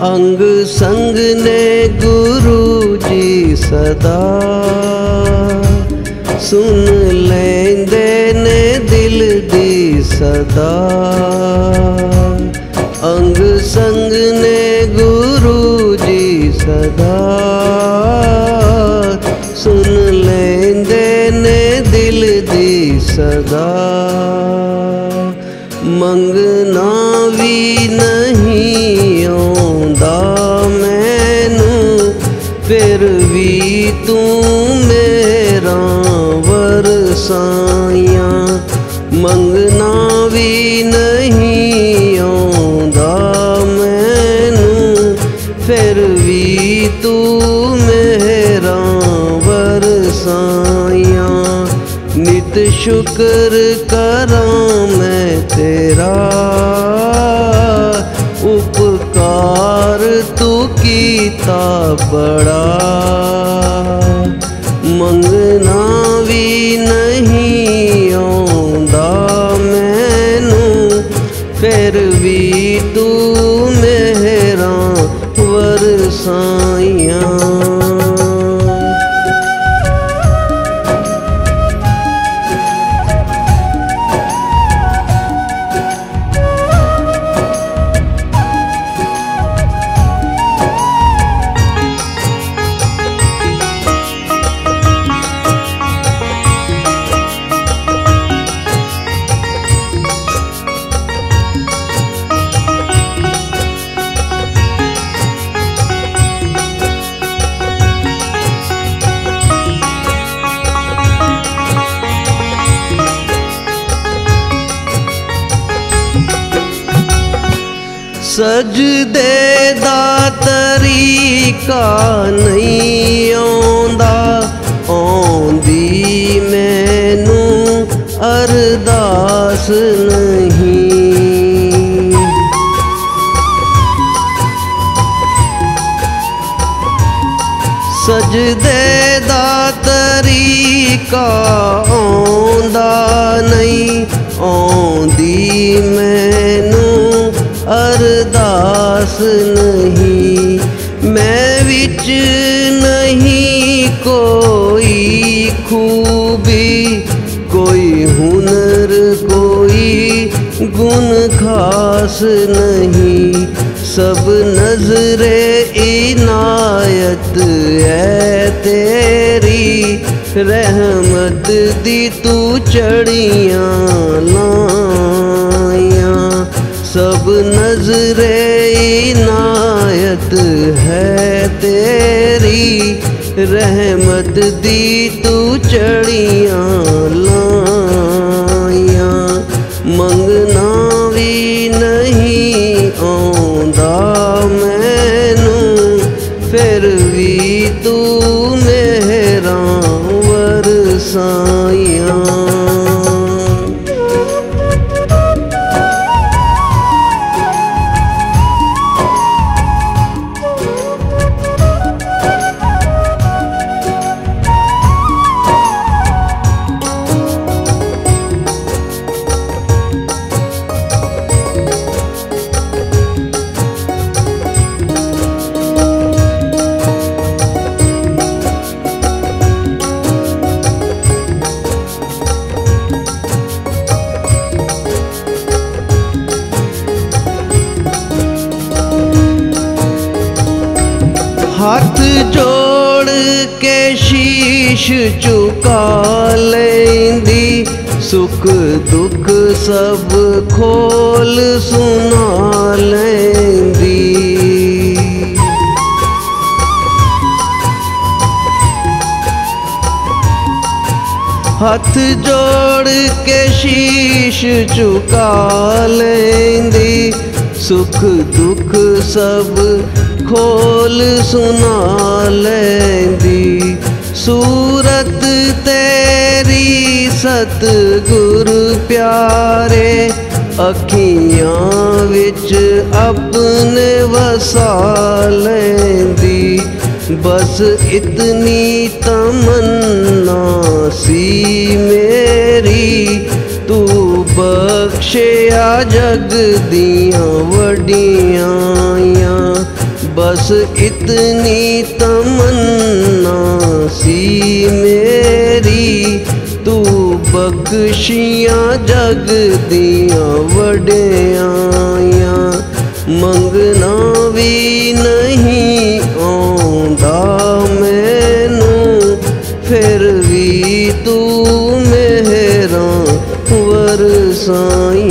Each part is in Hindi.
अंग संग ने गुरु जी सदा। सुन लें देने दिल दी सदा। अंग संग ने गुरु जी सदा। सुन लें देने दिल दी सदा। मंग ਵਰਸਾਈਆਂ ਮੰਗਣਾ ਵੀ ਨਹੀਂ ਆਉਂਦਾ ਮੈਨੂੰ ਫਿਰ ਵੀ ਤੂੰ ਮੇਰਾ ਵਰਸਾਈਆਂ ਨਿਤ ਸ਼ੁਕਰ ਕਰਾਂ ਮੈਂ ਤੇਰਾ ਉਪਕਾਰ ਤੂੰ ਕੀਤਾ ਬੜਾ साइया ਸਜਦੇ ਦਾ ਤਰੀਕਾ ਨਹੀਂ ਆਉਂਦਾ। ਆਉਂਦੀ ਮੈਨੂੰ ਅਰਦਾਸ ਨਹੀਂ। ਸਜਦੇ ਦਾ ਤਰੀਕਾ ਆਉਂਦਾ ਨਹੀਂ। ਆਉਂਦੀ ਮੈਨੂੰ ਅਰਦਾਸ ਨਹੀਂ ਮੈਂ ਵਿੱਚ ਨਹੀਂ ਕੋਈ ਖੂਬੀ ਕੋਈ ਹੁਨਰ ਕੋਈ ਗੁਣ ਖਾਸ ਨਹੀਂ ਸਭ ਨਜ਼ਰੇ ਇਨਾਇਤ ਹੈ ਤੇਰੀ ਰਹਿਮਤ ਦੀ ਤੂੰ ਚੜੀਆਂ ਲਾਈਆਂ सब नजरे इनायत है तेरी रहमत दी तू चढ़िया शीश चुका लेंदी, सुख दुख सब खोल सुना लेंदी। हथ जोड़ के शीश चुका लेंदी, सुख दुख सब खोल सुना लेंदी। ਸੂਰਤ ਤੇਰੀ ਸਤ ਗੁਰ ਪਿਆਰੇ, ਅੱਖੀਆਂ ਵਿੱਚ ਆਪਣੇ ਵਸਾ ਲੈਂਦੀ। ਬਸ ਇਤਨੀ ਤਮੰਨਾ ਸੀ ਮੇਰੀ, ਤੂੰ ਬਖਸ਼ਿਆ ਜਗ ਦੀਆਂ ਵਡੀਆਂ ਬਸ ਇਤਨੀ ਤਮੰਨਾ सी मेरी तू बख्शियां जग दिया वड्याया मंगना भी नहीं आंदा मैनू फिर भी तू मेहरा वरसाइया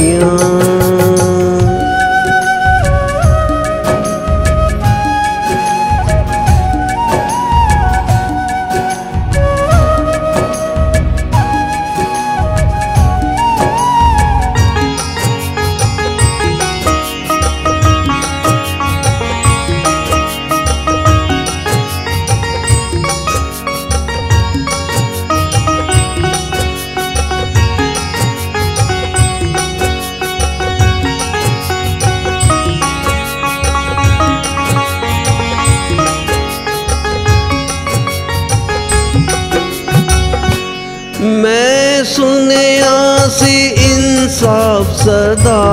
मैं सुनया सी इंसाफ सदा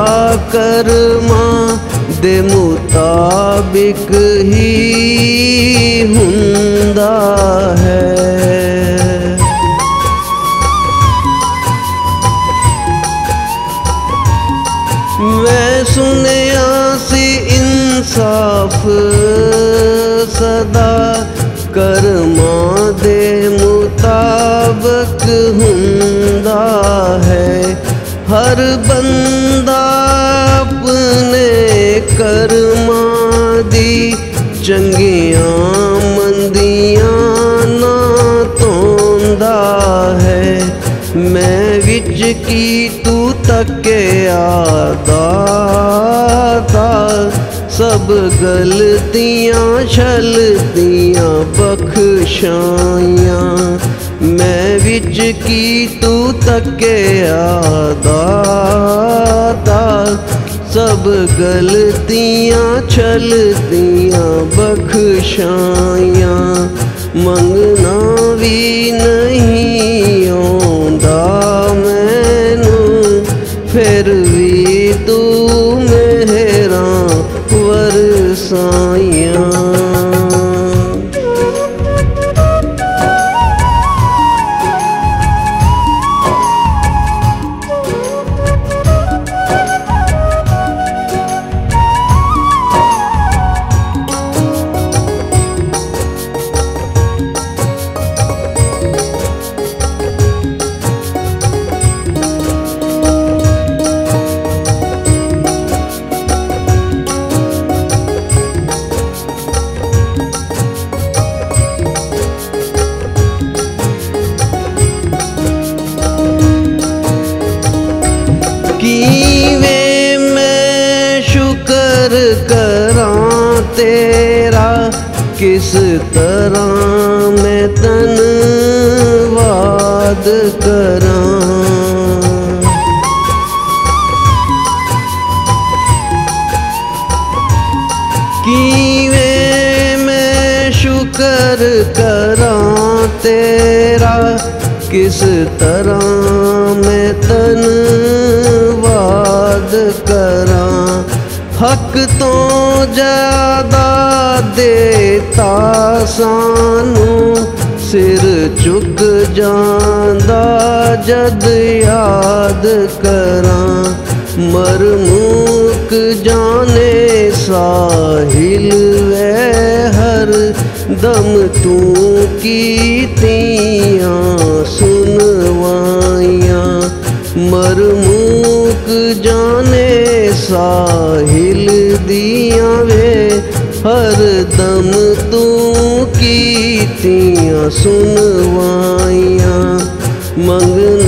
कर्मा दे मुताबिक ही हुंदा है मैं सुनया सी इंसाफ सदा कर्मा मुताबक हुंदा है, हर बंदा अपने कर्मा दी चंगियाँ मंदियाँ ना तोंदा है। मैं विच की तू तके आदाता सब गलतियाँ, छलतियाँ मैं विच की तू तके आदाता। सब गलतियाँ, छलतियाँ, बख्शाइयाँ मंगना भी नहीं आंदा मैनू। फिर भी तू मेहरा तेरा किस तरह मैं धनवाद करां? किवें मैं शुक्र करा तेरा किस तरह मैं धनवाद हक तो ज़्यादा देता सानू, सिर झुक जांदा जद याद करा। मरमूक जाने साहिल वे हर दम, तू की सुनवाइया। मरमूक जाने साहिल दिया वे हर दम तू कीतियाँ सुनवाइया मंगना